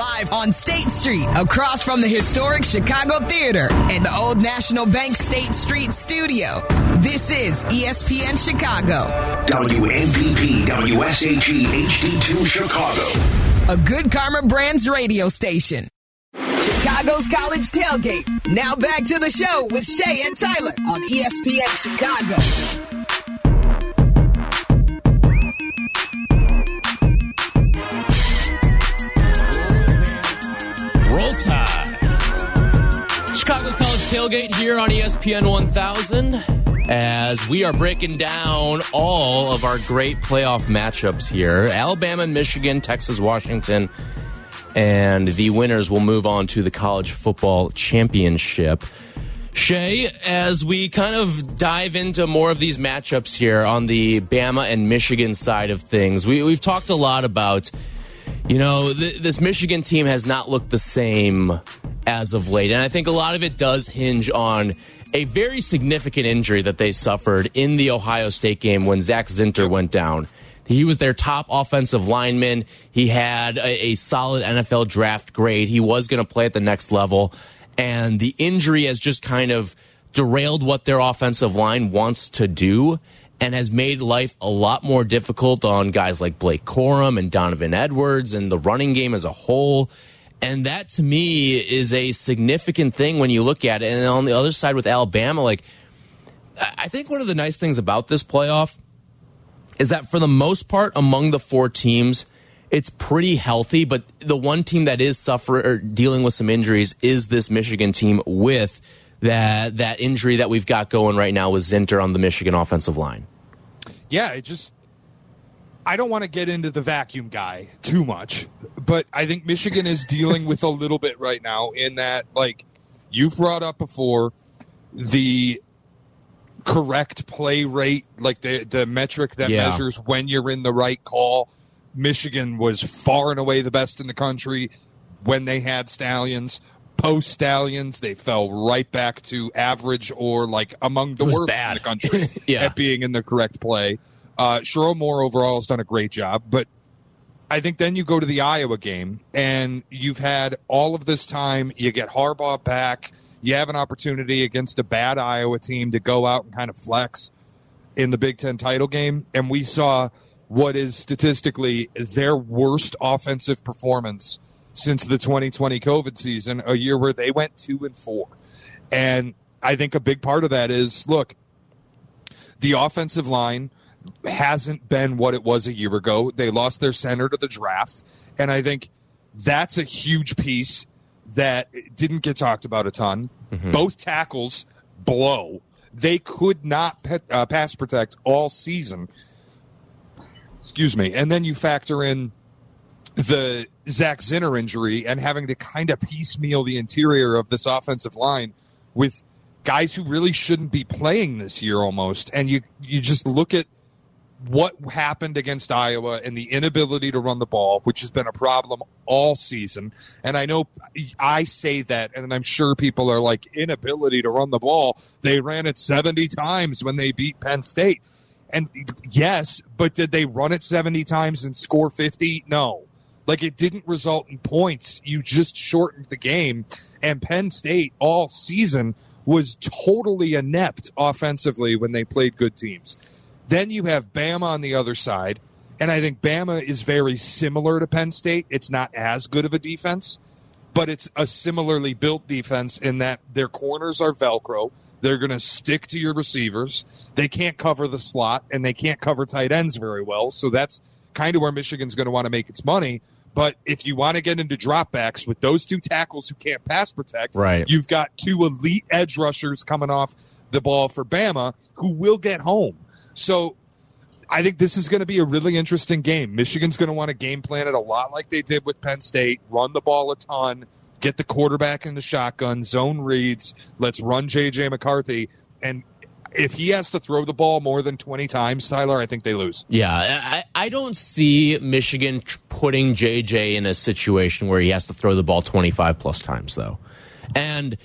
live on State Street, across from the historic Chicago Theater and the Old National Bank State Street studio. This is ESPN Chicago. WMVP WSHE HD2 Chicago. A good Karma Brands radio station. Chicago's College Tailgate. Now back to the show with Shea and Tyler on ESPN Chicago. Tailgate here on ESPN 1000 as we are breaking down all of our great playoff matchups here Alabama and Michigan, Texas, Washington, and the winners will move on to the college football championship. Shea, as we kind of dive into more of these matchups here on the Bama and Michigan side of things, we, we've talked a lot about you know, th- this Michigan team has not looked the same as of late. And I think a lot of it does hinge on a very significant injury that they suffered in the Ohio State game when Zak Zinter went down. He was their top offensive lineman. He had a, a solid NFL draft grade. He was going to play at the next level. And the injury has just kind of derailed what their offensive line wants to do and has made life a lot more difficult on guys like Blake Corum and Donovan Edwards and the running game as a whole. And that to me is a significant thing when you look at it. And on the other side with Alabama, like, I think one of the nice things about this playoff is that for the most part, among the four teams, it's pretty healthy. But the one team that is suffering or dealing with some injuries is this Michigan team with that that injury that we've got going right now with Zinter on the Michigan offensive line. Yeah, it just I don't want to get into the vacuum guy too much, but I think Michigan is dealing with a little bit right now in that like you've brought up before the correct play rate, like the the metric that Yeah. measures when you're in the right call. Michigan was far and away the best in the country when they had Stalions. Post Stalions, they fell right back to average or like among the worst bad. in the country Yeah. at being in the correct play. Uh, Moore overall has done a great job, but I think then you go to the Iowa game and you've had all of this time. You get Harbaugh back. You have an opportunity against a bad Iowa team to go out and kind of flex in the Big Ten title game. And we saw what is statistically their worst offensive performance since the 2020 COVID season, a year where they went two and four. And I think a big part of that is look, the offensive line hasn't been what it was a year ago. They lost their center to the draft. And I think that's a huge piece that didn't get talked about a ton. Both tackles blow. They could not pe- uh, pass protect all season. Excuse me. And then you factor in the Zak Zinter injury and having to kind of piecemeal the interior of this offensive line with guys who really shouldn't be playing this year almost. And you you just look at what happened against Iowa and the inability to run the ball, which has been a problem all season. And I know I say that, and I'm sure people are like, inability to run the ball. They ran it 70 times when they beat Penn State. And yes, but did they run it 70 times and score 50? No. Like it didn't result in points. You just shortened the game. And Penn State all season was totally inept offensively when they played good teams. Then you have Bama on the other side. And I think Bama is very similar to Penn State. It's not as good of a defense, but it's a similarly built defense in that their corners are Velcro. They're going to stick to your receivers. They can't cover the slot and they can't cover tight ends very well. So that's kind of where Michigan's going to want to make its money. But if you want to get into dropbacks with those two tackles who can't pass protect, Right. you've got two elite edge rushers coming off the ball for Bama who will get home. So I think this is going to be a really interesting game. Michigan's going to want to game plan it a lot like they did with Penn State, run the ball a ton, get the quarterback in the shotgun, zone reads, let's run JJ McCarthy. And if he has to throw the ball more than 20 times, Tyler, I think they lose. Yeah, I, I don't see Michigan putting JJ in a situation where he has to throw the ball 25 plus times, though. And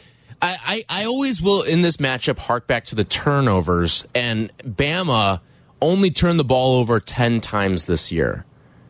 I, I, I always will, in this matchup, hark back to the turnovers. And Bama only turned the ball over 10 times this year.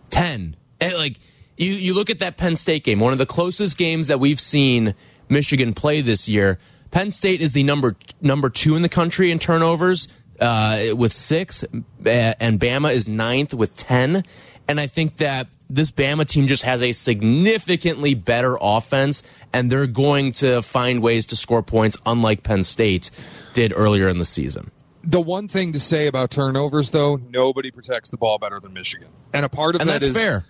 10. And like, you you look at that Penn State game, one of the closest games that we've seen Michigan play this year. Penn State is the number number two in the country in turnovers uh, with six, and Bama is ninth with ten. And I think that this Bama team just has a significantly better offense, and they're going to find ways to score points, unlike Penn State did earlier in the season. The one thing to say about turnovers, though, nobody protects the ball better than Michigan, and a part of and that that's is fair.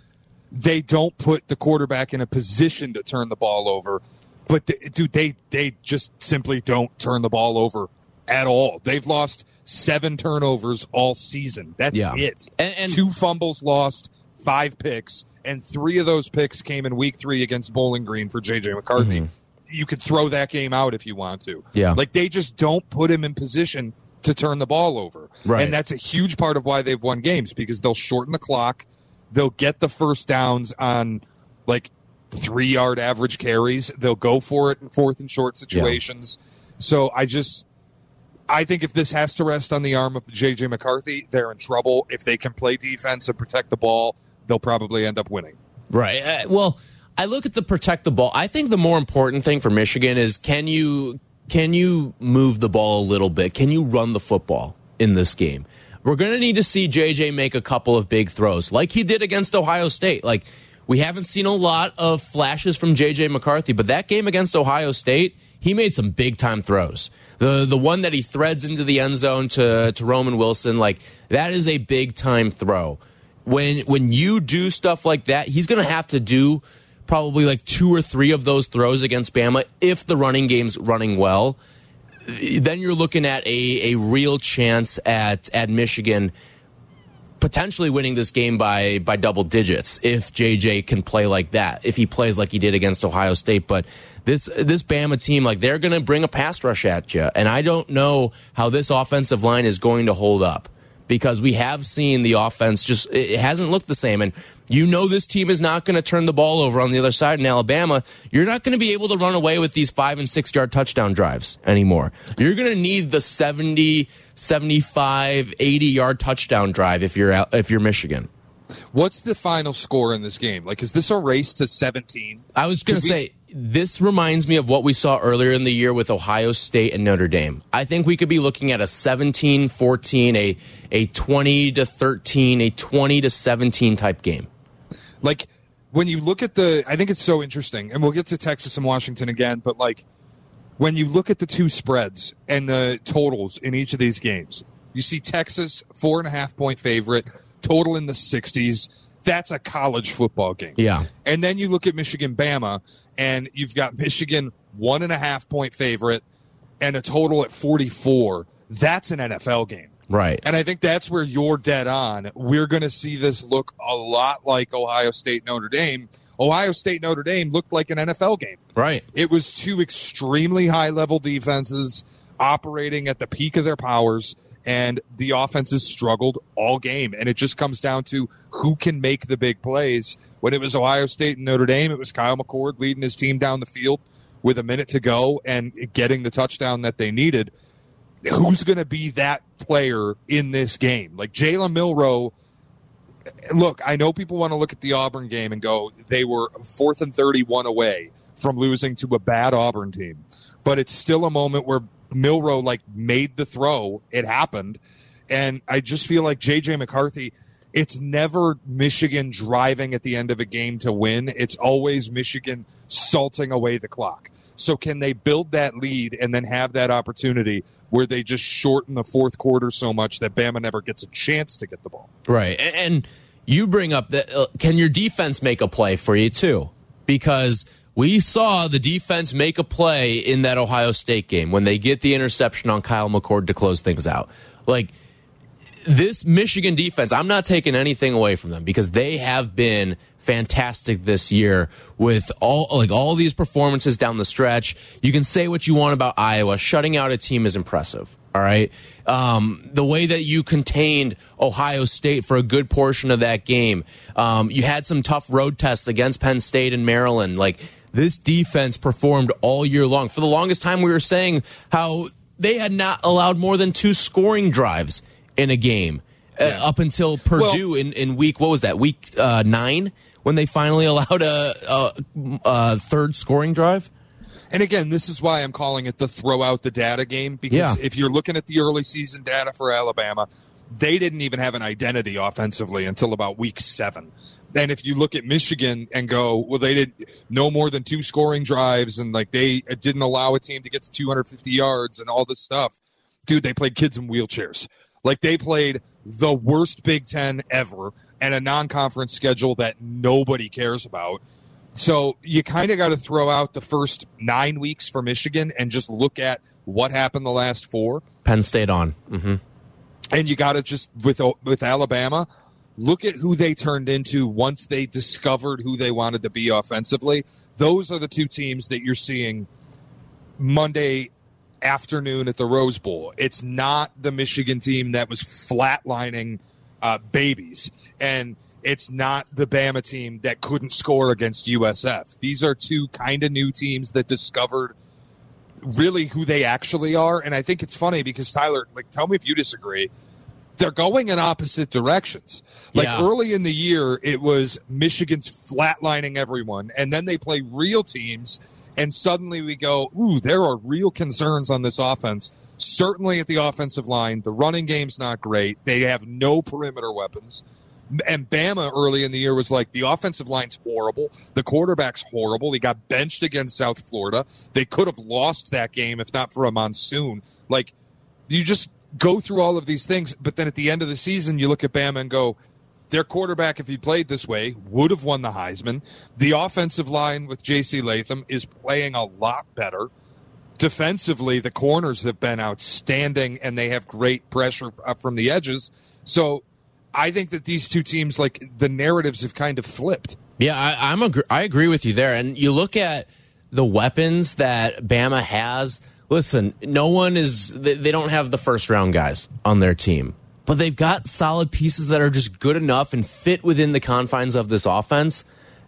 they don't put the quarterback in a position to turn the ball over. But they, dude, they they just simply don't turn the ball over at all. They've lost seven turnovers all season. That's Yeah. it. And- and- Two fumbles lost, five picks, and three of those picks came in week three against Bowling Green for JJ McCarthy. You could throw that game out if you want to. Mm-hmm. Yeah. Like they just don't put him in position to turn the ball over. Right. And that's a huge part of why they've won games because they'll shorten the clock. They'll get the first downs on like three yard average carries. They'll go for it in fourth and short situations. So I just I think if this has to rest on the arm of JJ McCarthy, they're in trouble. If they can play defense and protect the ball, they'll probably end up winning. Right. Uh, well, I look at the protect the ball. I think the more important thing for Michigan is can you can you move the ball a little bit? Can you run the football in this game? We're going to need to see JJ make a couple of big throws like he did against Ohio State. Like we haven't seen a lot of flashes from JJ McCarthy, but that game against Ohio State, he made some big time throws. The the one that he threads into the end zone to to Roman Wilson, like that is a big time throw when when you do stuff like that, he's going to have to do probably like two or three of those throws against Bama if the running game's running well. Then you're looking at a, a real chance at at Michigan potentially winning this game by by double digits if JJ can play like that. If he plays like he did against Ohio State, but this this Bama team like they're going to bring a pass rush at you, and I don't know how this offensive line is going to hold up because we have seen the offense just it hasn't looked the same and you know this team is not going to turn the ball over on the other side in Alabama you're not going to be able to run away with these 5 and 6 yard touchdown drives anymore you're going to need the 70 75 80 yard touchdown drive if you're out, if you're Michigan What's the final score in this game? Like, is this a race to 17? I was going to say this reminds me of what we saw earlier in the year with Ohio State and Notre Dame. I think we could be looking at a 17-14, a a 20 to 13, a 20 to 17 type game. like when you look at the i think it's so interesting and we'll get to texas and washington again but like when you look at the two spreads and the totals in each of these games you see texas four and a half point favorite total in the 60s that's a college football game Yeah. and then you look at michigan bama and you've got michigan one and a half point favorite and a total at 44 that's an nfl game Right. and I think that's where you're dead on. We're going to see this look a lot like Ohio State Notre Dame. Ohio State Notre Dame looked like an NFL game. Right. It was two extremely high level defenses operating at the peak of their powers, and the offenses struggled all game. And it just comes down to who can make the big plays. When it was Ohio State and Notre Dame, it was Kyle McCord leading his team down the field with a minute to go and getting the touchdown that they needed who's going to be that player in this game? Like Jalen Milroe. Look, I know people want to look at the Auburn game and go, they were fourth and 31 away from losing to a bad Auburn team. But it's still a moment where Milroe like made the throw. It happened. And I just feel like JJ McCarthy, it's never Michigan driving at the end of a game to win. It's always Michigan salting away the clock. So can they build that lead and then have that opportunity where they just shorten the fourth quarter so much that Bama never gets a chance to get the ball? Right. And you bring up that uh, can your defense make a play for you too? Because we saw the defense make a play in that Ohio State game when they get the interception on Kyle McCord to close things out. Like this Michigan defense, I'm not taking anything away from them because they have been fantastic this year with all like all these performances down the stretch. You can say what you want about Iowa, shutting out a team is impressive. All right. Um, the way that you contained Ohio State for a good portion of that game, um, you had some tough road tests against Penn State and Maryland. Like this defense performed all year long. For the longest time, we were saying how they had not allowed more than two scoring drives in a game uh, up until Purdue in, in week, what was that, week uh, nine? when they finally allowed a, a, a third scoring drive. And again, this is why I'm calling it the throw out the data game because Yeah. if you're looking at the early season data for Alabama, they didn't even have an identity offensively until about week seven. And if you look at Michigan and go, well, they did no more than two scoring drives and like they didn't allow a team to get to 250 yards and all this stuff. Dude, they played kids in wheelchairs. Like they played the worst Big Ten ever and a non conference schedule that nobody cares about. So you kind of got to throw out the first nine weeks for Michigan and just look at what happened the last four. Penn State on. hmm And you got to just with with Alabama, look at who they turned into once they discovered who they wanted to be offensively. Those are the two teams that you're seeing Monday afternoon at the Rose Bowl. It's not the Michigan team that was flatlining uh, babies, and it's not the Bama team that couldn't score against USF. These are two kind of new teams that discovered really who they actually are. And I think it's funny because Tyler, like, tell me if you disagree. They're going in opposite directions. Like Yeah. early in the year, it was Michigan's flatlining everyone, and then they play real teams, and suddenly we go, "Ooh, there are real concerns on this offense." Certainly at the offensive line, the running game's not great. They have no perimeter weapons. And Bama early in the year was like the offensive line's horrible, the quarterback's horrible. He got benched against South Florida. They could have lost that game if not for a monsoon. Like you just go through all of these things, but then at the end of the season, you look at Bama and go, their quarterback, if he played this way, would have won the Heisman. The offensive line with J.C. Latham is playing a lot better. Defensively, the corners have been outstanding, and they have great pressure up from the edges. So, I think that these two teams, like the narratives, have kind of flipped. Yeah, I, I'm agr- I agree with you there. And you look at the weapons that Bama has. Listen, no one is. They, don't have the first round guys on their team, but they've got solid pieces that are just good enough and fit within the confines of this offense.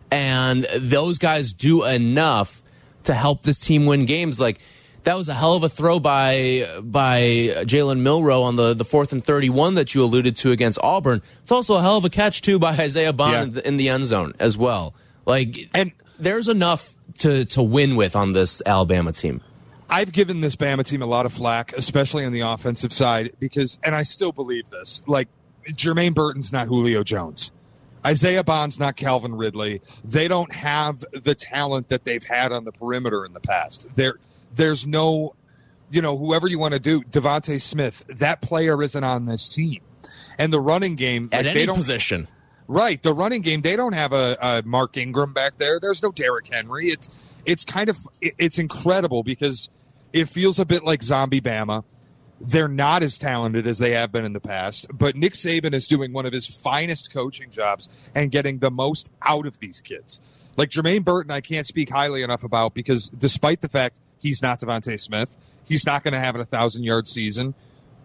And those guys do enough to help this team win games. Like that was a hell of a throw by by Jalen Milroe on the the fourth and thirty one that you alluded to against Auburn. It's also a hell of a catch too by Isaiah Bond Yeah. in, the, in the end zone as well. Like And- there's enough to to win with on this Alabama team. I've given this Bama team a lot of flack, especially on the offensive side, because, and I still believe this, like Jermaine Burton's not Julio Jones. Isaiah Bond's not Calvin Ridley. They don't have the talent that they've had on the perimeter in the past. There, there's no, you know, whoever you want to do, DeVonta Smith, that player isn't on this team. And the running game, At like, they any don't position. Right, the running game. They don't have a, a Mark Ingram back there. There's no Derrick Henry. It's it's kind of it- it's incredible because it feels a bit like Zombie Bama. They're not as talented as they have been in the past, but Nick Saban is doing one of his finest coaching jobs and getting the most out of these kids. Like Jermaine Burton, I can't speak highly enough about because despite the fact he's not DeVonta Smith, he's not going to have a thousand yard season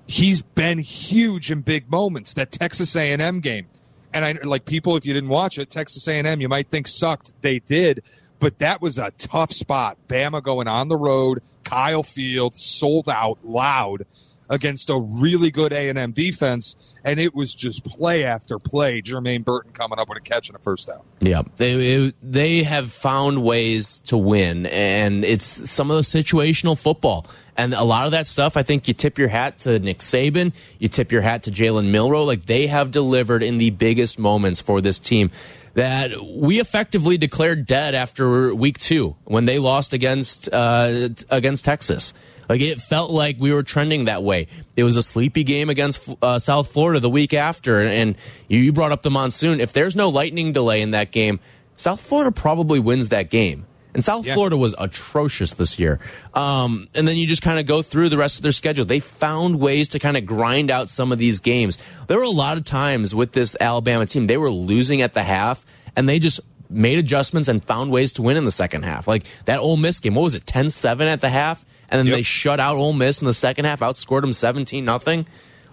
he's been huge in big moments. That Texas A&M game, and I like people. If you didn't watch it, Texas A&M, you might think sucked. They did, but that was a tough spot. Bama going on the road, Kyle Field sold out, loud against a really good A&M defense, and it was just play after play. Jermaine Burton coming up with a catch and a first down. Yeah, they they have found ways to win, and it's some of the situational football, and a lot of that stuff. I think you tip your hat to Nick Saban, you tip your hat to Jalen Milroe. Like they have delivered in the biggest moments for this team that we effectively declared dead after week two when they lost against uh, against Texas. Like it felt like we were trending that way. It was a sleepy game against uh, South Florida the week after, and you, you brought up the monsoon. If there's no lightning delay in that game, South Florida probably wins that game. And South Yeah. Florida was atrocious this year. Um, and then you just kind of go through the rest of their schedule. They found ways to kind of grind out some of these games. There were a lot of times with this Alabama team, they were losing at the half, and they just made adjustments and found ways to win in the second half. Like that Ole Miss game, what was it, 10 7 at the half? And then Yep. they shut out Ole Miss in the second half, outscored them 17 nothing.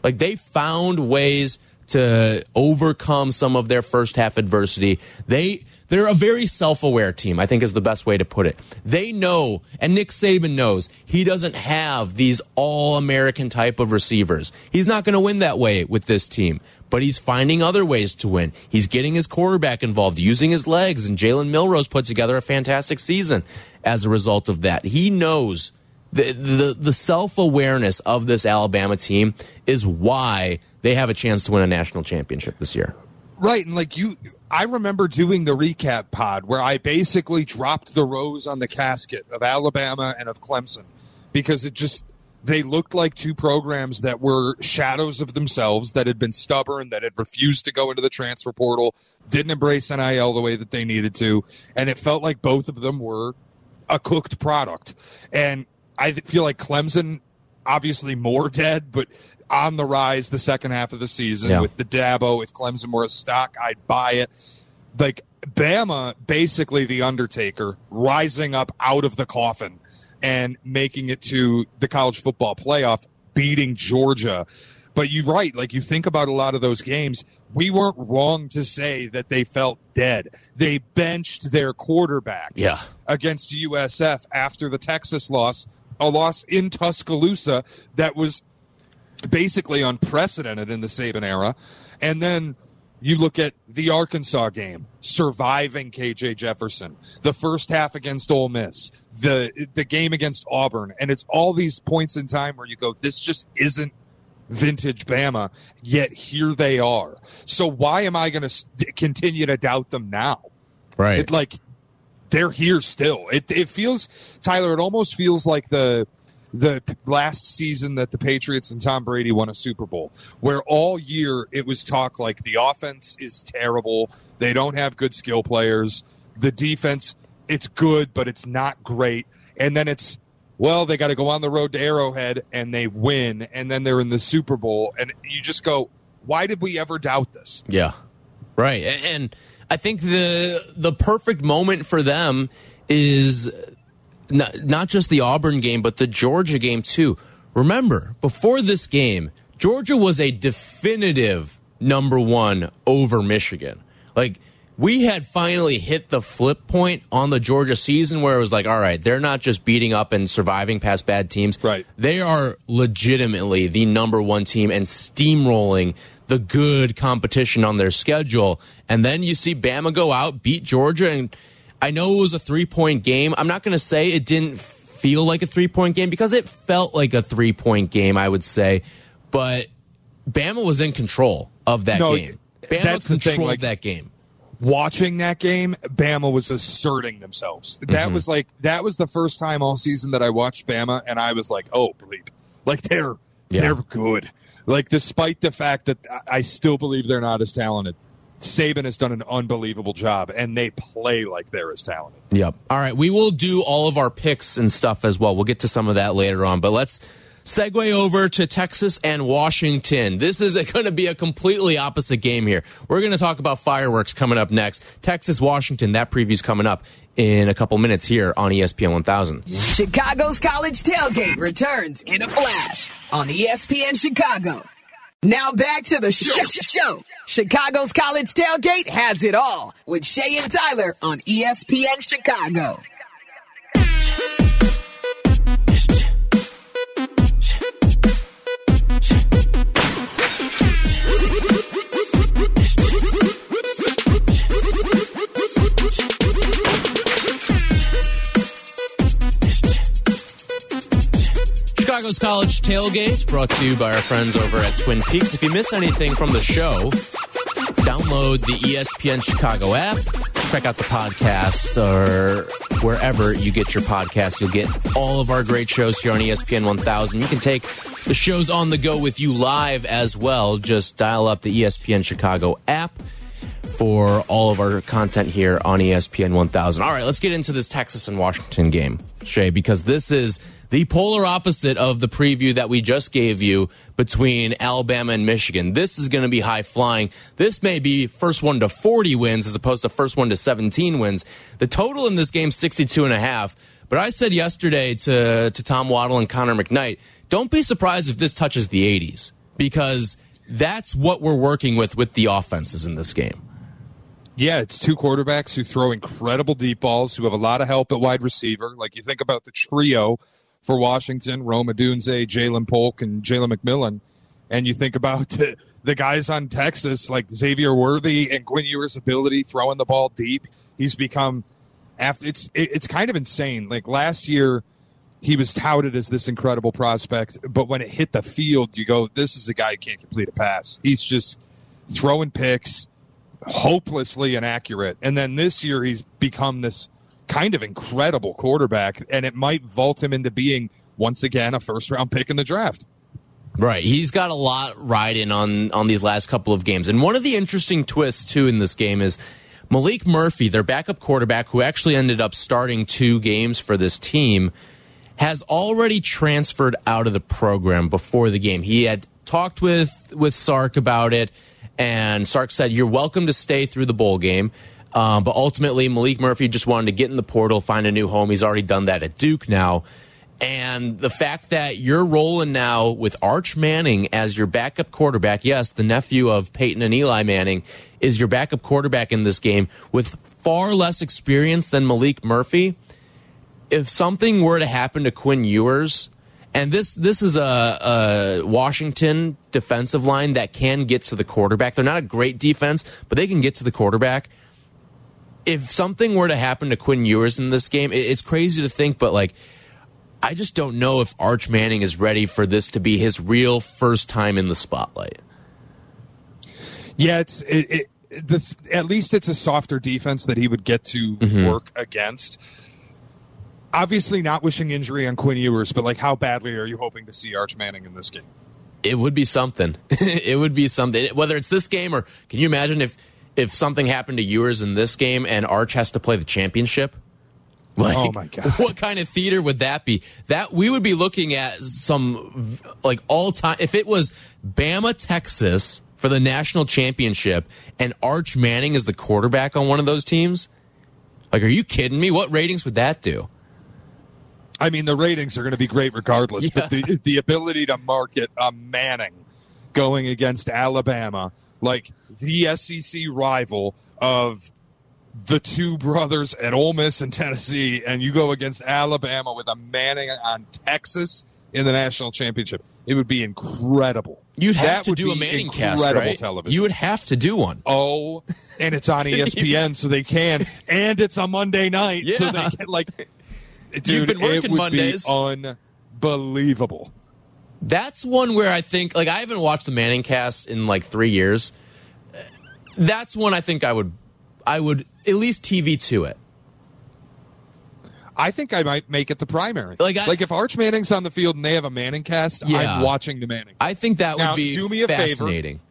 Like they found ways to overcome some of their first half adversity. They they're a very self-aware team, I think is the best way to put it. They know, and Nick Saban knows, he doesn't have these all-American type of receivers. He's not going to win that way with this team, but he's finding other ways to win. He's getting his quarterback involved, using his legs, and Jalen Milroe's put together a fantastic season as a result of that. He knows the the, the self-awareness of this Alabama team is why they have a chance to win a national championship this year. Right. And like you, I remember doing the recap pod where I basically dropped the rose on the casket of Alabama and of Clemson because it just, they looked like two programs that were shadows of themselves that had been stubborn, that had refused to go into the transfer portal, didn't embrace NIL the way that they needed to. And it felt like both of them were a cooked product. And I feel like Clemson, obviously more dead, but on the rise the second half of the season Yeah. with the Dabo. If Clemson were a stock, I'd buy it. Like Bama, basically the Undertaker, rising up out of the coffin and making it to the college football playoff, beating Georgia. But you're right. Like you think about a lot of those games, we weren't wrong to say that they felt dead. They benched their quarterback Yeah. against USF after the Texas loss, a loss in Tuscaloosa that was basically unprecedented in the Saban era. And then you look at the Arkansas game, surviving KJ Jefferson, the first half against Ole Miss, the the game against Auburn, and it's all these points in time where you go, this just isn't vintage Bama. Yet here they are. So why am I going to continue to doubt them now? Right. It like they're here still. It it feels Tyler. It almost feels like the the last season that the Patriots and Tom Brady won a Super Bowl, where all year it was talk like the offense is terrible. They don't have good skill players. The defense, it's good, but it's not great. And then it's well, they got to go on the road to Arrowhead and they win, and then they're in the Super Bowl, and you just go, why did we ever doubt this? Yeah. Right. And I think the the perfect moment for them is not, not just the Auburn game, but the Georgia game too. Remember, before this game, Georgia was a definitive number one over Michigan. Like, we had finally hit the flip point on the Georgia season where it was like, all right, they're not just beating up and surviving past bad teams. Right. They are legitimately the number one team and steamrolling the good competition on their schedule. And then you see Bama go out, beat Georgia. And I know it was a three point game. I'm not going to say it didn't feel like a three point game because it felt like a three point game, I would say. But Bama was in control of that No, game. Bama that's the thing, controlled like- that game. watching that game, Bama was asserting themselves. That mm-hmm. was like that was the first time all season that I watched Bama, and I was like, oh, bleep, like they're Yeah. they're good. Like despite the fact that I still believe they're not as talented, Saban has done an unbelievable job, and they play like they're as talented. Yep. All right. We will do all of our picks and stuff as well. We'll get to some of that later on, but let's segue over to Texas and Washington. This is going to be a completely opposite game here. We're going to talk about fireworks coming up next. Texas, Washington, that preview's coming up in a couple minutes here on ESPN 1000. Chicago's college tailgate returns in a flash on ESPN Chicago. Now back to the show. show. Chicago's college tailgate has it all with Shea and Tyler on ESPN Chicago. Chicago's College Tailgate brought to you by our friends over at Twin Peaks. If you miss anything from the show, download the ESPN Chicago app, check out the podcasts or wherever you get your podcast. You'll get all of our great shows here on ESPN 1000. You can take the shows on the go with you live as well. Just dial up the ESPN Chicago app for all of our content here on ESPN 1000. All right, let's get into this Texas and Washington game, Shea, because this is the polar opposite of the preview that we just gave you between Alabama and Michigan. This is going to be high flying. This may be first one to 40 wins as opposed to first one to 17 wins. The total in this game 62 and a half. But I said yesterday to to Tom Waddle and Connor McKnight, don't be surprised if this touches the 80s because that's what we're working with with the offenses in this game. Yeah, it's two quarterbacks who throw incredible deep balls, who have a lot of help at wide receiver. Like you think about the trio for Washington, Rome Odunze, Ja'Lynn Polk, and Jalen McMillan, and you think about the, guys on Texas like Xavier Worthy and Quinn Ewers' ability throwing the ball deep. He's become it's it's kind of insane. Like last year, he was touted as this incredible prospect, but when it hit the field, you go, "This is a guy who can't complete a pass." He's just throwing picks, hopelessly inaccurate. And then this year, he's become this kind of incredible quarterback, and it might vault him into being once again a first round pick in the draft. Right. He's got a lot riding on on these last couple of games. And one of the interesting twists too in this game is Maalik Murphy, their backup quarterback who actually ended up starting two games for this team, has already transferred out of the program before the game. He had talked with with Sark about it and Sark said you're welcome to stay through the bowl game. Um, but ultimately, Maalik Murphy just wanted to get in the portal, find a new home. He's already done that at Duke now. And the fact that you're rolling now with Arch Manning as your backup quarterback, yes, the nephew of Peyton and Eli Manning is your backup quarterback in this game with far less experience than Maalik Murphy. If something were to happen to Quinn Ewers, and this this is a, a Washington defensive line that can get to the quarterback. They're not a great defense, but they can get to the quarterback if something were to happen to Quinn Ewers in this game, it's crazy to think, but like, I just don't know if Arch Manning is ready for this to be his real first time in the spotlight. Yeah, it's it, it the, at least it's a softer defense that he would get to mm-hmm. work against. Obviously, not wishing injury on Quinn Ewers, but like, how badly are you hoping to see Arch Manning in this game? It would be something. it would be something. Whether it's this game or can you imagine if if something happened to Ewers in this game and Arch has to play the championship? Oh like, oh my god! What kind of theater would that be? That we would be looking at some like all time. If it was Bama, Texas for the national championship, and Arch Manning is the quarterback on one of those teams, like, are you kidding me? What ratings would that do? I mean, the ratings are going to be great regardless, yeah. but the the ability to market a Manning going against Alabama, like the SEC rival of the two brothers at Ole Miss and Tennessee, and you go against Alabama with a Manning on Texas in the national championship. It would be incredible. You'd have that to do a Manning cast, right? Television. You would have to do one. Oh, and it's on ESPN, so they can, and it's a Monday night, yeah. so they can like. Dude, it would Mondays. be unbelievable. That's one where I think, like, I haven't watched the Manning cast in like three years. That's one I think I would, I would at least TV to it. I think I might make it the primary. Like, I, like if Arch Manning's on the field and they have a Manning cast, yeah. I'm watching the Manning. I think that now, would be do me a fascinating. Favor,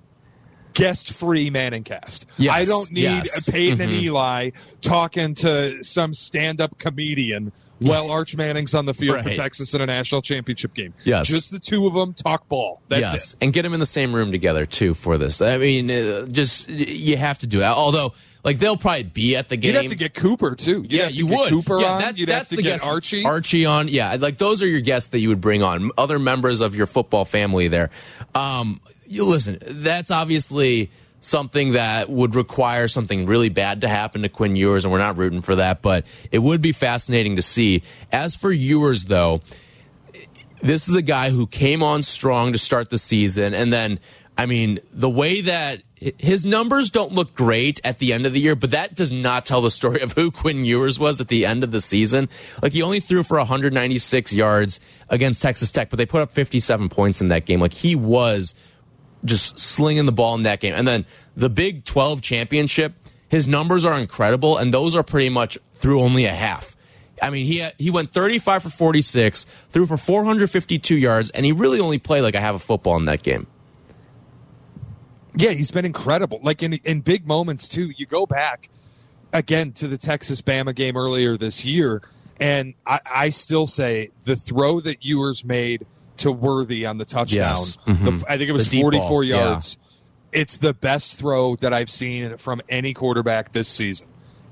guest free Manning cast. Yes, I don't need yes. Peyton mm-hmm. and Eli talking to some stand up comedian while Arch Manning's on the field right. for Texas in a national championship game. Yes. Just the two of them talk ball. That's yes. it. And get them in the same room together too for this. I mean, uh, just you have to do that. Although, like they'll probably be at the game. You'd have to get Cooper too. You'd yeah, you would. Cooper yeah, on. That, You'd have to get guest. Archie. Archie on. Yeah, like those are your guests that you would bring on. Other members of your football family there. Um, you listen. That's obviously something that would require something really bad to happen to Quinn Ewers, and we're not rooting for that, but it would be fascinating to see. As for Ewers, though, this is a guy who came on strong to start the season, and then, I mean, the way that his numbers don't look great at the end of the year, but that does not tell the story of who Quinn Ewers was at the end of the season. Like he only threw for 196 yards against Texas Tech, but they put up 57 points in that game. Like he was just slinging the ball in that game. And then the Big 12 championship, his numbers are incredible, and those are pretty much through only a half. I mean, he he went 35 for 46, threw for 452 yards, and he really only played like a half a football in that game. Yeah, he's been incredible. Like in in big moments too. You go back again to the Texas Bama game earlier this year, and I, I still say the throw that Ewers made – to Worthy on the touchdown. Yes. Mm-hmm. The, I think it was 44 yards. Yeah. It's the best throw that I've seen from any quarterback this season.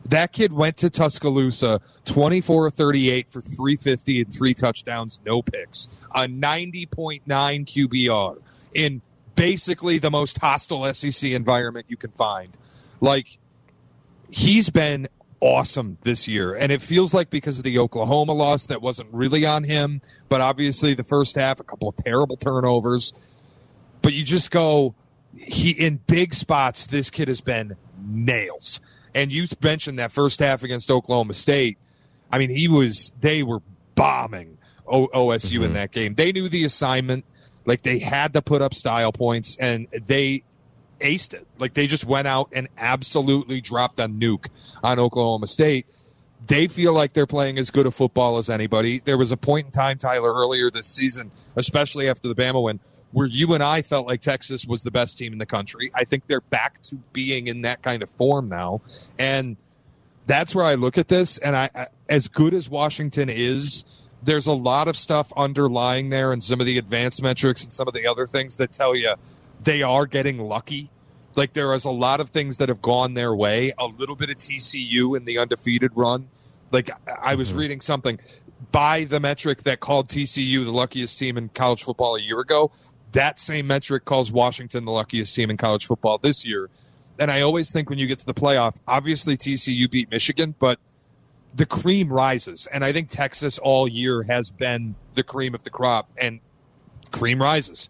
That kid went to Tuscaloosa 24 38 for 350 and three touchdowns, no picks, a 90.9 QBR in basically the most hostile SEC environment you can find. Like he's been awesome this year. And it feels like because of the Oklahoma loss that wasn't really on him, but obviously the first half, a couple of terrible turnovers. But you just go, he in big spots, this kid has been nails. And you mentioned that first half against Oklahoma State. I mean, he was, they were bombing o- OSU mm-hmm. in that game. They knew the assignment. Like they had to put up style points and they aced it. Like they just went out and absolutely dropped a nuke on Oklahoma State. They feel like they're playing as good a football as anybody. There was a point in time, Tyler, earlier this season, especially after the Bama win, where you and I felt like Texas was the best team in the country. I think they're back to being in that kind of form now. And that's where I look at this. And I, I as good as Washington is, there's a lot of stuff underlying there and some of the advanced metrics and some of the other things that tell you they are getting lucky. Like there is a lot of things that have gone their way. A little bit of TCU in the undefeated run. Like I was mm-hmm. reading something by the metric that called TCU the luckiest team in college football a year ago. That same metric calls Washington the luckiest team in college football this year. And I always think when you get to the playoff, obviously TCU beat Michigan, but the cream rises. And I think Texas all year has been the cream of the crop, and cream rises.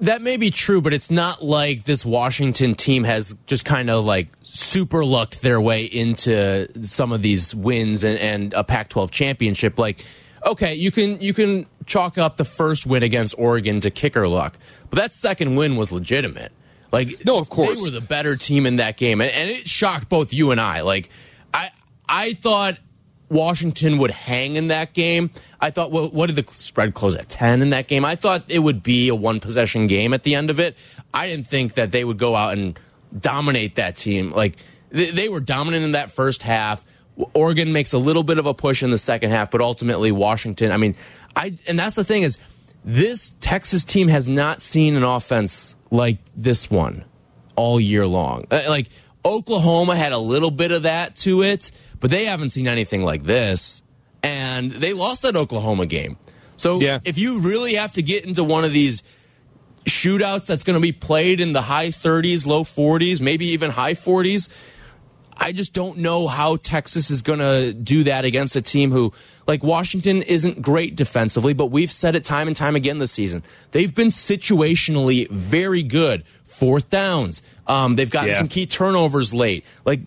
That may be true, but it's not like this Washington team has just kind of like super lucked their way into some of these wins and, and a Pac-12 championship. Like, okay, you can you can chalk up the first win against Oregon to kicker luck, but that second win was legitimate. Like, no, of course they were the better team in that game, and, and it shocked both you and I. Like, I I thought Washington would hang in that game. I thought, well, what did the spread close at 10 in that game? I thought it would be a one possession game at the end of it. I didn't think that they would go out and dominate that team. Like, they, they were dominant in that first half. Oregon makes a little bit of a push in the second half, but ultimately Washington, I mean, I, and that's the thing is, this Texas team has not seen an offense like this one all year long. Uh, like, Oklahoma had a little bit of that to it but they haven't seen anything like this. And they lost that Oklahoma game. So yeah. if you really have to get into one of these shootouts that's going to be played in the high 30s, low 40s, maybe even high 40s, I just don't know how Texas is going to do that against a team who, like Washington, isn't great defensively, but we've said it time and time again this season. They've been situationally very good. Fourth downs. Um, they've gotten yeah. some key turnovers late. Like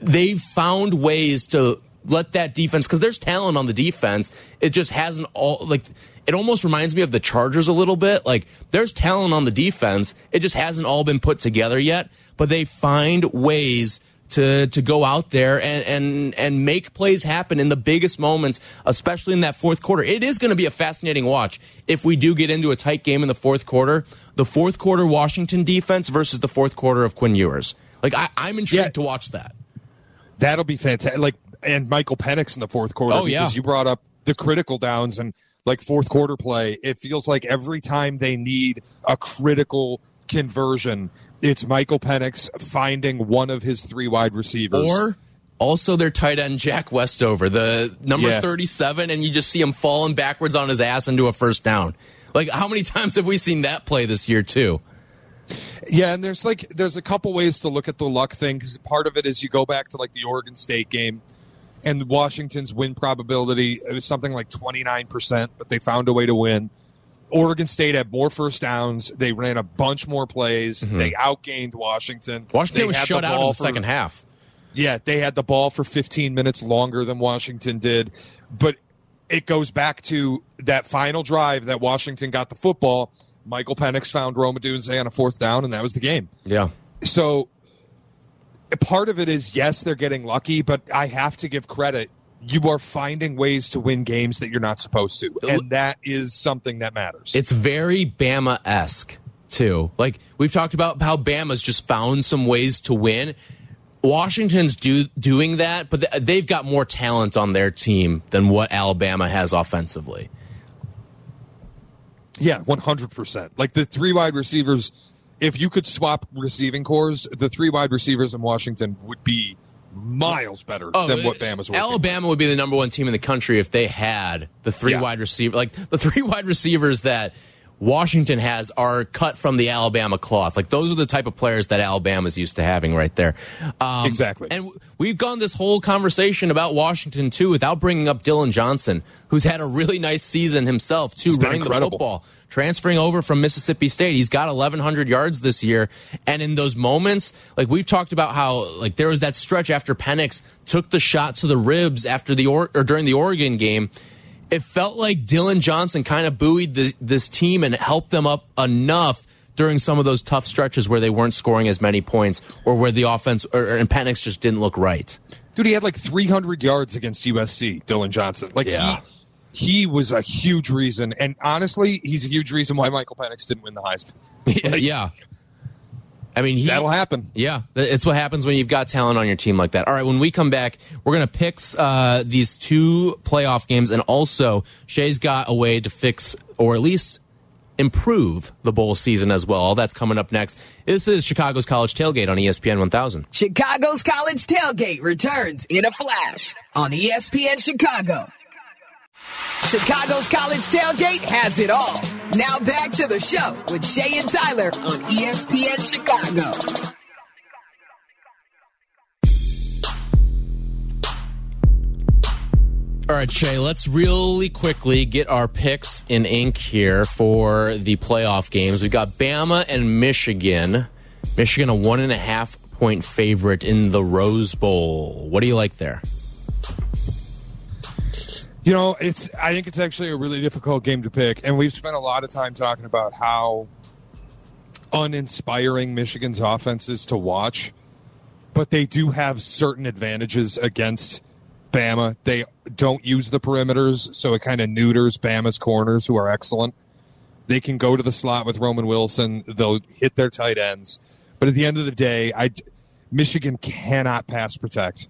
they've found ways to let that defense because there's talent on the defense. It just hasn't all like it almost reminds me of the Chargers a little bit. Like there's talent on the defense. It just hasn't all been put together yet, but they find ways to to go out there and and and make plays happen in the biggest moments, especially in that fourth quarter. It is going to be a fascinating watch if we do get into a tight game in the fourth quarter. The fourth quarter Washington defense versus the fourth quarter of Quinn Ewers. Like I, am intrigued yeah. to watch that. That'll be fantastic. Like and Michael Penix in the fourth quarter oh, because yeah. you brought up the critical downs and like fourth quarter play. It feels like every time they need a critical conversion, it's Michael Penix finding one of his three wide receivers. Or also their tight end Jack Westover, the number yeah. 37, and you just see him falling backwards on his ass into a first down. Like how many times have we seen that play this year too? Yeah, and there's like there's a couple ways to look at the luck thing because part of it is you go back to like the Oregon State game, and Washington's win probability it was something like 29 percent, but they found a way to win. Oregon State had more first downs. They ran a bunch more plays. Mm-hmm. They outgained Washington. Washington they was shut out in the for, second half. Yeah, they had the ball for 15 minutes longer than Washington did, but it goes back to that final drive that Washington got the football Michael Penix found Rome Odunze on a fourth down, and that was the game. Yeah. So part of it is yes, they're getting lucky, but I have to give credit. You are finding ways to win games that you're not supposed to, and that is something that matters. It's very Bama esque too. Like we've talked about how Bama's just found some ways to win. Washington's do, doing that, but they've got more talent on their team than what Alabama has offensively. Yeah, one hundred percent. Like the three wide receivers, if you could swap receiving cores, the three wide receivers in Washington would be miles better oh, than uh, what Bama's working Alabama would be the number one team in the country if they had the three yeah. wide receiver, like the three wide receivers that Washington has are cut from the Alabama cloth. Like those are the type of players that Alabama's used to having right there. Um, Exactly. And we've gone this whole conversation about Washington too without bringing up Dillon Johnson, who's had a really nice season himself too, running the football, transferring over from Mississippi State. He's got 1,100 yards this year, and in those moments, like we've talked about how like there was that stretch after Penix took the shot to the ribs after the or, or during the Oregon game it felt like Dillon Johnson kind of buoyed the, this team and helped them up enough during some of those tough stretches where they weren't scoring as many points or where the offense or, and Penix just didn't look right. Dude, he had like 300 yards against USC, Dillon Johnson. Like, Yeah. he, he was a huge reason. And honestly, he's a huge reason why Michael Penix didn't win the Heisman. Like, yeah. I mean, he, That'll happen. Yeah, it's what happens when you've got talent on your team like that. All right, when we come back, we're going to pick uh, these two playoff games, and also Shea's got a way to fix or at least improve the bowl season as well. All that's coming up next. This is Chicago's College Tailgate on ESPN 1000. Chicago's College Tailgate returns in a flash on ESPN Chicago. Chicago's College Tailgate has it all. Now back to the show with Shea and Tyler on ESPN Chicago. All right, Shea, let's really quickly get our picks in ink here for the playoff games. We've got Bama and Michigan. Michigan, a one and a half point favorite in the Rose Bowl. What do you like there? You know, it's. I think it's actually a really difficult game to pick, and we've spent a lot of time talking about how uninspiring Michigan's offense is to watch. But they do have certain advantages against Bama. They don't use the perimeters, so it kind of neuters Bama's corners, who are excellent. They can go to the slot with Roman Wilson. They'll hit their tight ends. But at the end of the day, I Michigan cannot pass protect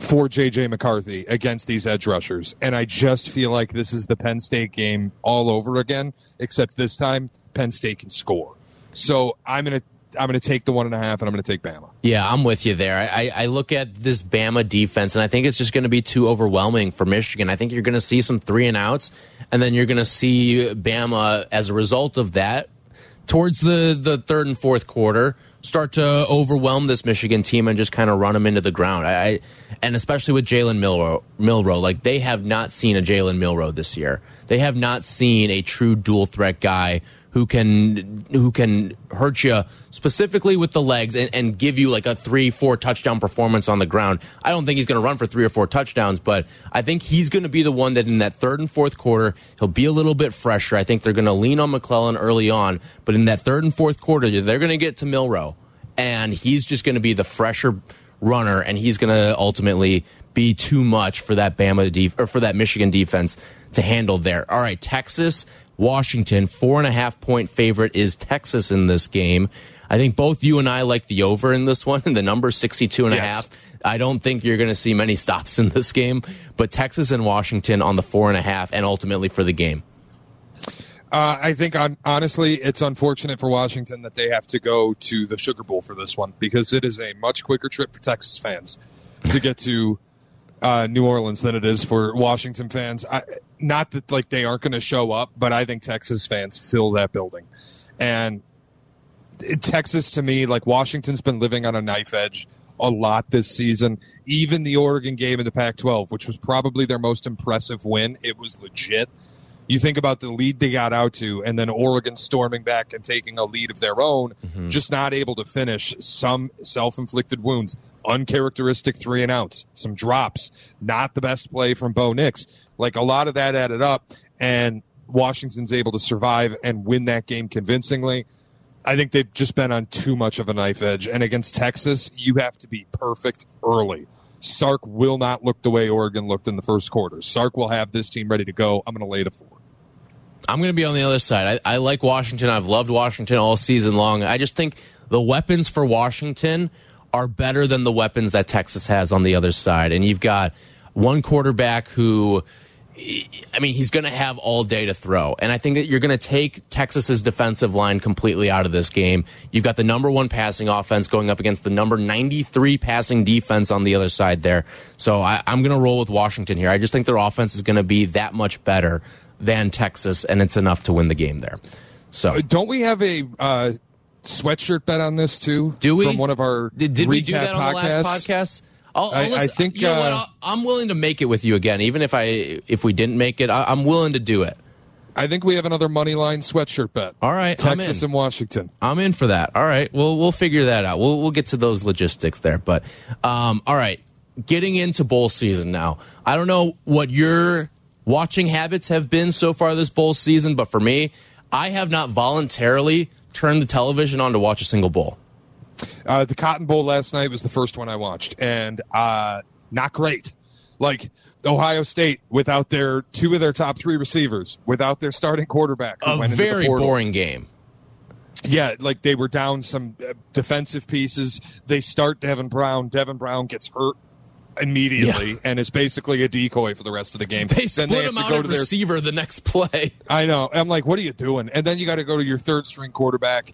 for JJ McCarthy against these edge rushers. And I just feel like this is the Penn State game all over again, except this time Penn State can score. So I'm gonna I'm gonna take the one and a half and I'm gonna take Bama. Yeah, I'm with you there. I, I look at this Bama defense, and I think it's just going to be too overwhelming for Michigan. I think you're going to see some three and outs, and then you're going to see Bama as a result of that towards the the third and fourth quarter start to overwhelm this Michigan team and just kind of run them into the ground. I, and especially with Jalen Milroe, Milroe, like they have not seen a Jalen Milroe this year. They have not seen a true dual threat guy who can who can hurt you specifically with the legs and, and give you like a three four touchdown performance on the ground. I don't think he's going to run for three or four touchdowns, but I think he's going to be the one that in that third and fourth quarter he'll be a little bit fresher. I think they're going to lean on McLellan early on, but in that third and fourth quarter they're going to get to Milroe, and he's just going to be the fresher runner, and he's going to ultimately be too much for that Bama def- or for that Michigan defense to handle there. All right, Texas. Washington, four and a half point favorite is Texas in this game. I think both you and I like the over in this one. The number 62 and a half. I don't think you're going to see many stops in this game, but Texas and Washington on the four and a half and ultimately for the game. Uh, I think on, honestly, it's unfortunate for Washington that they have to go to the Sugar Bowl for this one because it is a much quicker trip for Texas fans to get to uh, New Orleans than it is for Washington fans. I, not that like they aren't going to show up, but I think Texas fans fill that building, and Texas to me, like Washington's been living on a knife edge a lot this season. Even the Oregon game in the Pac-12, which was probably their most impressive win, it was legit. You think about the lead they got out to, and then Oregon storming back and taking a lead of their own, mm-hmm. just not able to finish. Some self-inflicted wounds, uncharacteristic three and outs, some drops, not the best play from Bo Nix. Like a lot of that added up, and Washington's able to survive and win that game convincingly. I think they've just been on too much of a knife edge. And against Texas, you have to be perfect early. Sark will not look the way Oregon looked in the first quarter. Sark will have this team ready to go. I'm going to lay the four. I'm going to be on the other side. I, I like Washington. I've loved Washington all season long. I just think the weapons for Washington are better than the weapons that Texas has on the other side. And you've got one quarterback who, I mean, he's going to have all day to throw. And I think that you're going to take Texas's defensive line completely out of this game. You've got the number one passing offense going up against the number 93 passing defense on the other side there. So I, I'm going to roll with Washington here. I just think their offense is going to be that much better than Texas, and it's enough to win the game there. So, Uh, Don't we have a uh, sweatshirt bet on this too? do we from one of our did, did we do that on the last podcasts? podcast? I'll, I'll I- I think, you know what? uh, I'll- I'm willing to make it with you again, even if I if we didn't make it. I, I'm willing to do it. I think we have another money line sweatshirt bet. All right, Texas in. and Washington. I'm in for that. All right, we'll we'll figure that out. We'll we'll get to those logistics there. But um, all right, getting into bowl season now. I don't know what your watching habits have been so far this bowl season, but for me, I have not voluntarily turned the television on to watch a single bowl. Uh, the Cotton Bowl last night was the first one I watched, and uh, not great. Like Ohio State without their two of their top three receivers, without their starting quarterback, A went into the very boring game. Yeah, like they were down some uh, defensive pieces. They start Devin Brown. Devin Brown gets hurt immediately and is basically a decoy for the rest of the game. They then split they have him to out go to their receiver the next play. I know. I'm like, what are you doing? And then you got to go to your third string quarterback.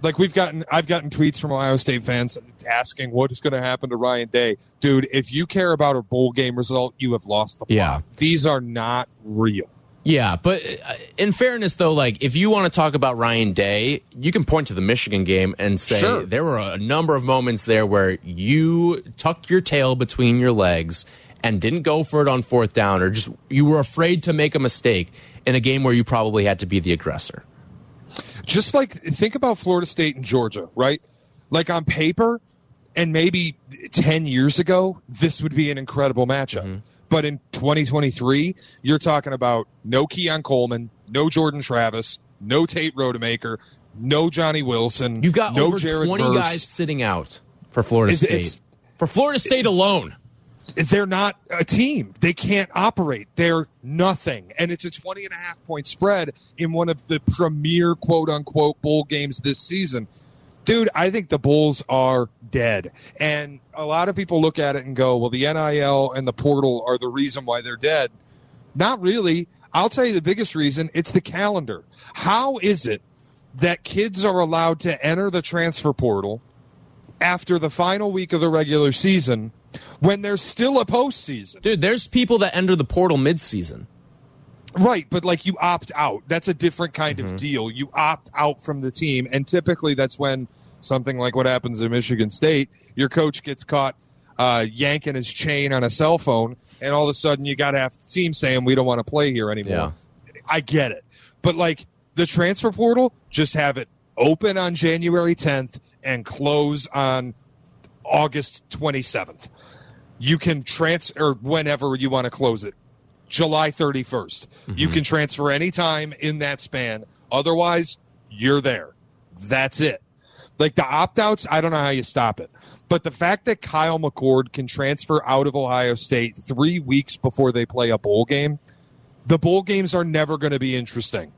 Like we've gotten, I've gotten tweets from Ohio State fans asking what is going to happen to Ryan Day, dude. If you care about a bowl game result, you have lost the plot. Yeah. These are not real. Yeah, but uh, in fairness, though, like if you want to talk about Ryan Day, you can point to the Michigan game and say Sure. there were a number of moments there where you tucked your tail between your legs and didn't go for it on fourth down, or just you were afraid to make a mistake in a game where you probably had to be the aggressor. just like think about Florida State and Georgia, right? Like on paper, and maybe 10 years ago, this would be an incredible matchup. But in 2023, you're talking about no Keon Coleman, no Jordan Travis, no Tate Rodemaker, no Johnny Wilson. You've got no over Jared 20 Verse. guys sitting out for Florida It's- State. it's- for Florida State alone. they're not a team. They can't operate. They're nothing. And it's a 20 and a half point spread in one of the premier quote unquote bowl games this season. Dude, I think the Bulls are dead. And a lot of people look at it and go, well, the NIL and the portal are the reason why they're dead. Not really. I'll tell you the biggest reason it's the calendar. How is it that kids are allowed to enter the transfer portal after the final week of the regular season when there's still a postseason. Dude, there's people that enter the portal midseason. Right, but like you opt out. That's a different kind of mm-hmm. deal. You opt out from the team, and typically that's when something like what happens in Michigan State, your coach gets caught uh, yanking his chain on a cell phone, and all of a sudden you got have the team saying we don't want to play here anymore. I get it, but like the transfer portal, just have it open on January 10th and close on August 27th. You can transfer whenever you want to close it. July 31st. You can transfer anytime in that span. Otherwise, you're there. That's it. Like the opt outs, I don't know how you stop it. But the fact that Kyle McCord can transfer out of Ohio State three weeks before they play a bowl game, the bowl games are never going to be interesting.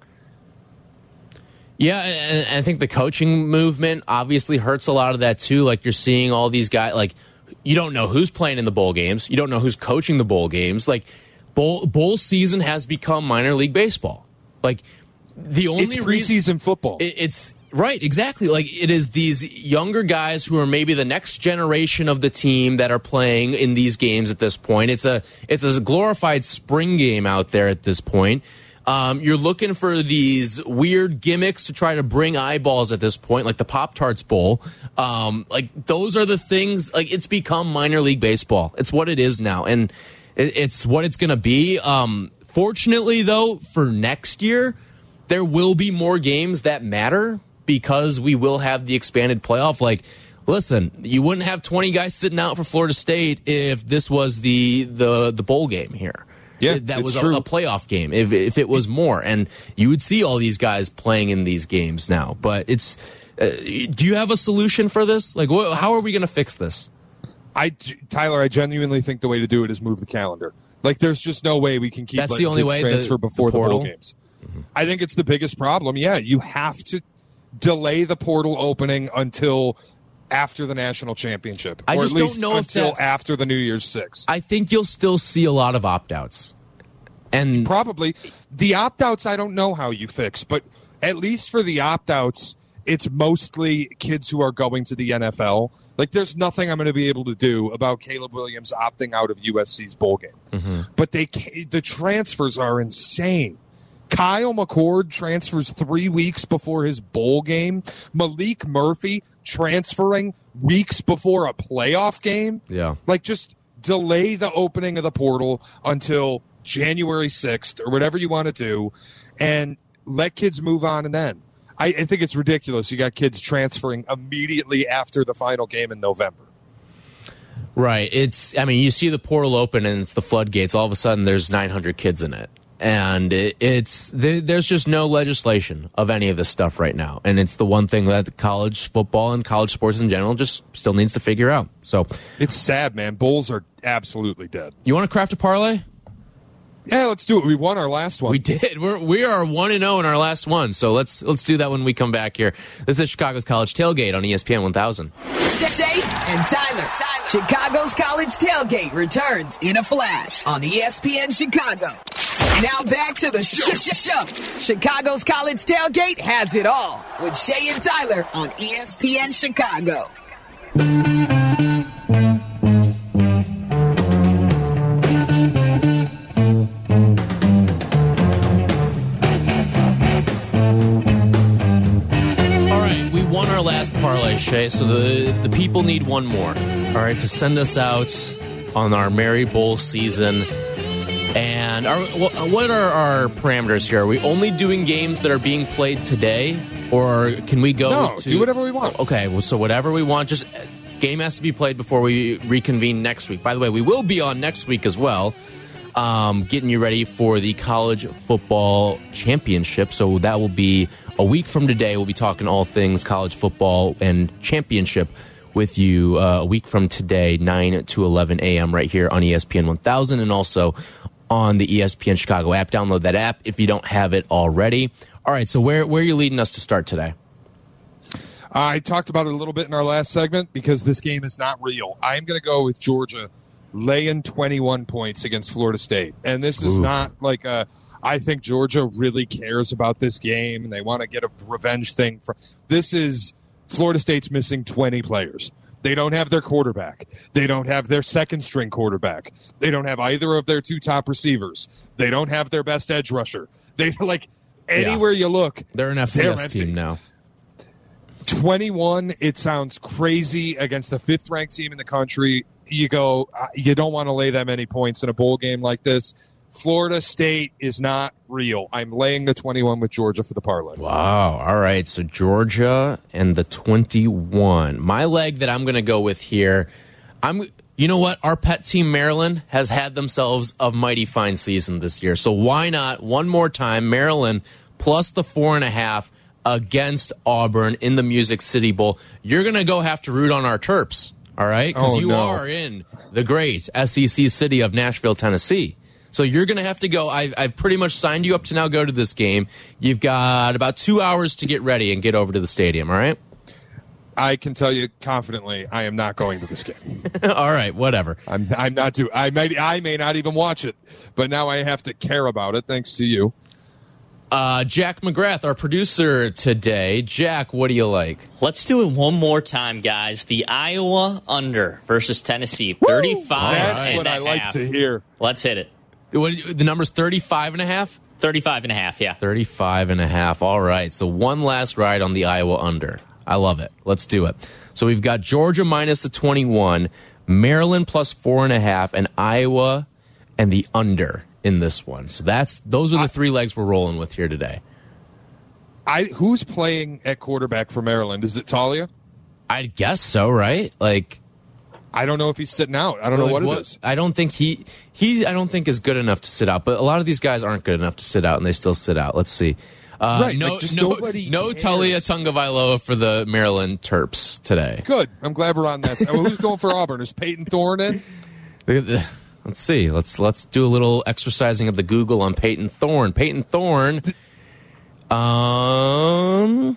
Yeah, and, I think the coaching movement obviously hurts a lot of that too. Like you're seeing all these guys, like you don't know who's playing in the bowl games, you don't know who's coaching the bowl games. Like bowl bowl season has become minor league baseball. Like the only It's reason preseason football. it- it's right, exactly. Like it is these younger guys who are maybe the next generation of the team that are playing in these games at this point. It's a it's a glorified spring game out there at this point. Um, you're looking for these weird gimmicks to try to bring eyeballs at this point, like the Pop Tarts Bowl. Um, like those are the things. Like it's become minor league baseball. It's what it is now, and it, it's what it's going to be. Um, fortunately, though, for next year, there will be more games that matter because we will have the expanded playoff. Like, listen, you wouldn't have 20 guys sitting out for Florida State if this was the the the bowl game here. Yeah, that was a, a playoff game. If if it was more, and you would see all these guys playing in these games now. But it's. Uh, do you have a solution for this? Like, wh- how are we going to fix this? I Tyler, I genuinely think the way to do it is move the calendar. Like, there's just no way we can keep That's the only way, transfer the before the, portal? bowl games. I think it's the biggest problem. Yeah, you have to delay the portal opening until after the national championship, I or at don't least until that- after the New Year's Six. I think you'll still see a lot of opt outs. And Probably the opt outs. I don't know how you fix, but at least for the opt outs, it's mostly kids who are going to the NFL. Like, there's nothing I'm going to be able to do about Caleb Williams opting out of USC's bowl game. Mm-hmm. But they the transfers are insane. Kyle McCord transfers three weeks before his bowl game. Maalik Murphy transferring weeks before a playoff game. Yeah. Like, just delay the opening of the portal until January 6th or whatever you want to do and let kids move on and then. I, I think it's ridiculous. You got kids transferring immediately after the final game in November. Right. It's, I mean, you see the portal open and it's the floodgates. All of a sudden, there's 900 kids in it. And it's, there's just no legislation of any of this stuff right now. And it's the one thing that college football and college sports in general just still needs to figure out. So, It's sad, man. Bulls are absolutely dead. you want to craft a parlay? Yeah, let's do it. We won our last one. We did. We're we are one and zero in our last one. So let's let's do that when we come back here. This is Chicago's College Tailgate on ESPN 1000. Shea and Tyler. Tyler. Chicago's College Tailgate returns in a flash on ESPN Chicago. Now back to the sh- sh- show. Chicago's College Tailgate has it all with Shea and Tyler on ESPN Chicago. All right, we won our last parlay, Shea. So the the people need one more. All right, to send us out on our Merry Bowl season. And wha- what are our parameters here? Are we only doing games that are being played today, or can we go? No, to, do whatever we want. Okay, well, so whatever we want. Just uh, game has to be played before we reconvene next week. By the way, we will be on next week as well, um, getting you ready for the college football championship. So that will be a week from today. We'll be talking all things college football and championship with you uh, a week from today, 9 to 11 a.m. right here on ESPN 1000 and also on the ESPN Chicago app. Download that app if you don't have it already. All right, so where, where are you leading us to start today? I talked about it a little bit in our last segment because this game is not real. I'm going to go with Georgia laying 21 points against Florida State. And this is Ooh. not like a I think Georgia really cares about this game and they want to get a revenge thing from This is Florida State's missing 20 players. They don't have their quarterback. They don't have their second string quarterback. They don't have either of their two top receivers. They don't have their best edge rusher. They like anywhere you look, They're an They're FCS empty. team now. 21 it sounds crazy against the fifth ranked team in the country you go uh, you don't want to lay that many points in a bowl game like this florida state is not real i'm laying the 21 with georgia for the parlay Wow. All right. So Georgia and the 21. My leg that I'm going to go with here, I'm. You know what? Our pet team, Maryland, has had themselves a mighty fine season this year. So why not one more time, Maryland plus the four and a half against Auburn in the Music City Bowl? You're going to go have to root on our Terps. All right, because Oh, you no. are in the great SEC city of Nashville, Tennessee. So you're going to have to go. I've, I've pretty much signed you up to now go to this game. You've got about two hours to get ready and get over to the stadium. All right. i can tell you confidently i am not going to this game all right. Whatever. i'm, I'm not do i may i may not even watch it but now i have to care about it thanks to you Uh, Jack McGrath, our producer today. Jack, what do you like? Let's do it one more time, guys. The Iowa under versus Tennessee, 35 that's and what a i like to hear Let's hit it. What, the number's 35 and a half? 35 and a half, yeah. 35 and a half. All right. So one last ride on the Iowa under. I love it. Let's do it. So we've got Georgia minus the 21, Maryland plus four and a half, and Iowa and the under in this one. So that's those are the three legs we're rolling with here today. i who's playing at quarterback for maryland is it taulia I guess so, right? Like i don't know if he's sitting out i don't know like, what, it is I don't think he he I don't think is good enough to sit out. But a lot of these guys aren't good enough to sit out, and they still sit out. Let's see. Uh, Right, no, like, no, no cares. Taulia Tagovailoa for the Maryland Terps today. Good. I'm glad we're on that. side. Well, who's going for Auburn? Is Payton Thorne in? Let's see. Let's let's do a little exercising of the Google on Payton Thorne. Payton Thorne. Um,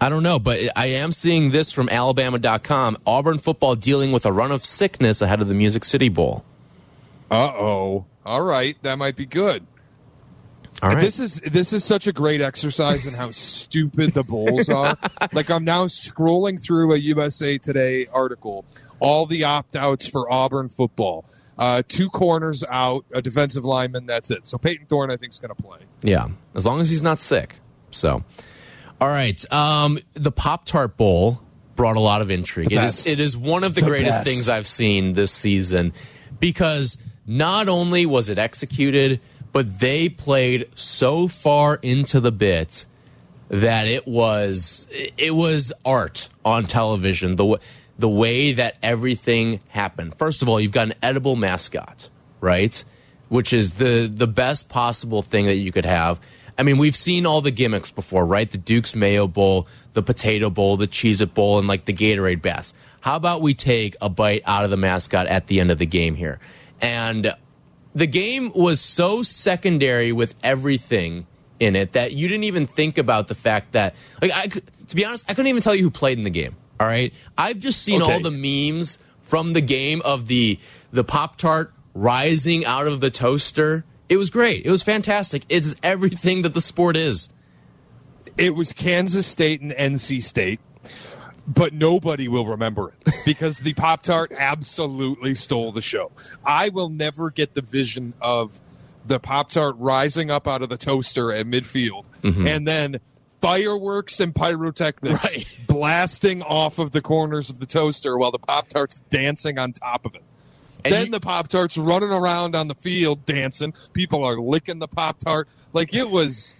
I don't know, but I am seeing this from Alabama.com. Auburn football dealing with a run of sickness ahead of the Music City Bowl. Uh oh. All right, that might be good. All right. This is this is such a great exercise in how stupid the bowls are. like I'm now scrolling through a USA Today article, all the opt outs for Auburn football. Uh, two corners out, a defensive lineman. That's it. So Payton Thorne, I think, is going to play. Yeah, as long as he's not sick. So, all right. Um, the Pop Tart Bowl brought a lot of intrigue. It is it is one of the, The greatest best. things I've seen this season because not only was it executed, but they played so far into the bit that it was it was art on television. The w- the way that everything happened. First of all, you've got an edible mascot, right? Which is the the best possible thing that you could have. I mean, we've seen all the gimmicks before, right? The Duke's Mayo Bowl, the Potato Bowl, the Cheez It Bowl, and like the Gatorade Bass. How about we take a bite out of the mascot at the end of the game here? And the game was so secondary with everything in it that you didn't even think about the fact that like I to be honest I couldn't even tell you who played in the game all right I've just seen Okay. all the memes from the game of the the pop tart rising out of the toaster it was great it was fantastic it's everything that the sport is It was Kansas State and NC State, but nobody will remember it because the Pop Tart absolutely stole the show. I will never get the vision of the Pop Tart rising up out of the toaster at midfield mm-hmm. and then fireworks and pyrotechnics Right. blasting off of the corners of the toaster while the Pop Tart's dancing on top of it. And then you- the Pop Tarts running around on the field dancing. People are licking the Pop Tart. Like it was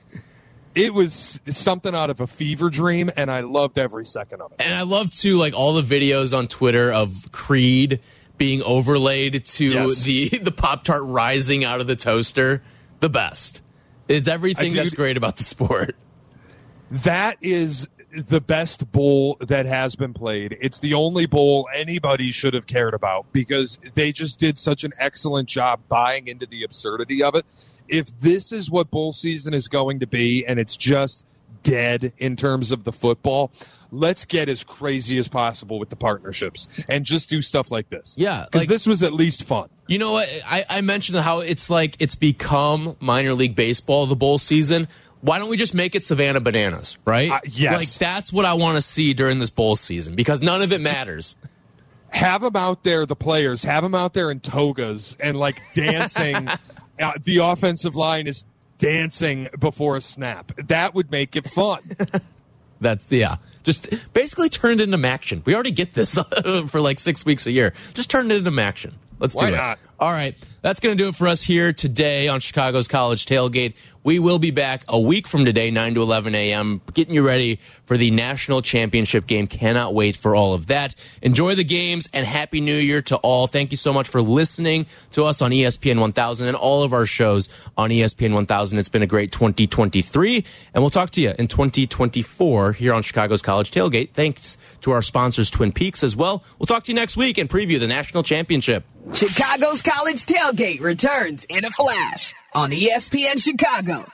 it was something out of a fever dream, and I loved every second of it. and I love too like all the videos on Twitter of Creed being overlaid to Yes. the the pop tart rising out of the toaster the best it's everything that's great about the sport That is the best bowl that has been played. It's the only bowl anybody should have cared about because they just did such an excellent job buying into the absurdity of it. If this is what bowl season is going to be and it's just dead in terms of the football, let's get as crazy as possible with the partnerships and just do stuff like this. Yeah, Because like- this was at least fun. You know what? I, I mentioned how it's like it's become minor league baseball, the bowl season. Why don't we just make it Savannah Bananas, right? Uh, yes. Like that's what I want to see during this bowl season because none of it matters. have them out there, the players, have them out there in togas and like dancing. uh, the offensive line is dancing before a snap. That would make it fun. That's yeah. Just basically turn it into action. We already get this for like six weeks a year. Just turn it into action. Let's Why do it. not? All right. That's going to do it for us here today on Chicago's College Tailgate. We will be back a week from today, 9 to 11 a.m., getting you ready for the national championship game. Cannot wait for all of that. Enjoy the games and Happy New Year to all. Thank you so much for listening to us on ESPN 1000 and all of our shows on ESPN 1000. It's been a great 2023, and we'll talk to you in 2024 here on Chicago's College Tailgate. Thanks to our sponsors, Twin Peaks, as well. We'll talk to you next week and preview the national championship. Chicago's College Tailgate returns in a flash on ESPN Chicago.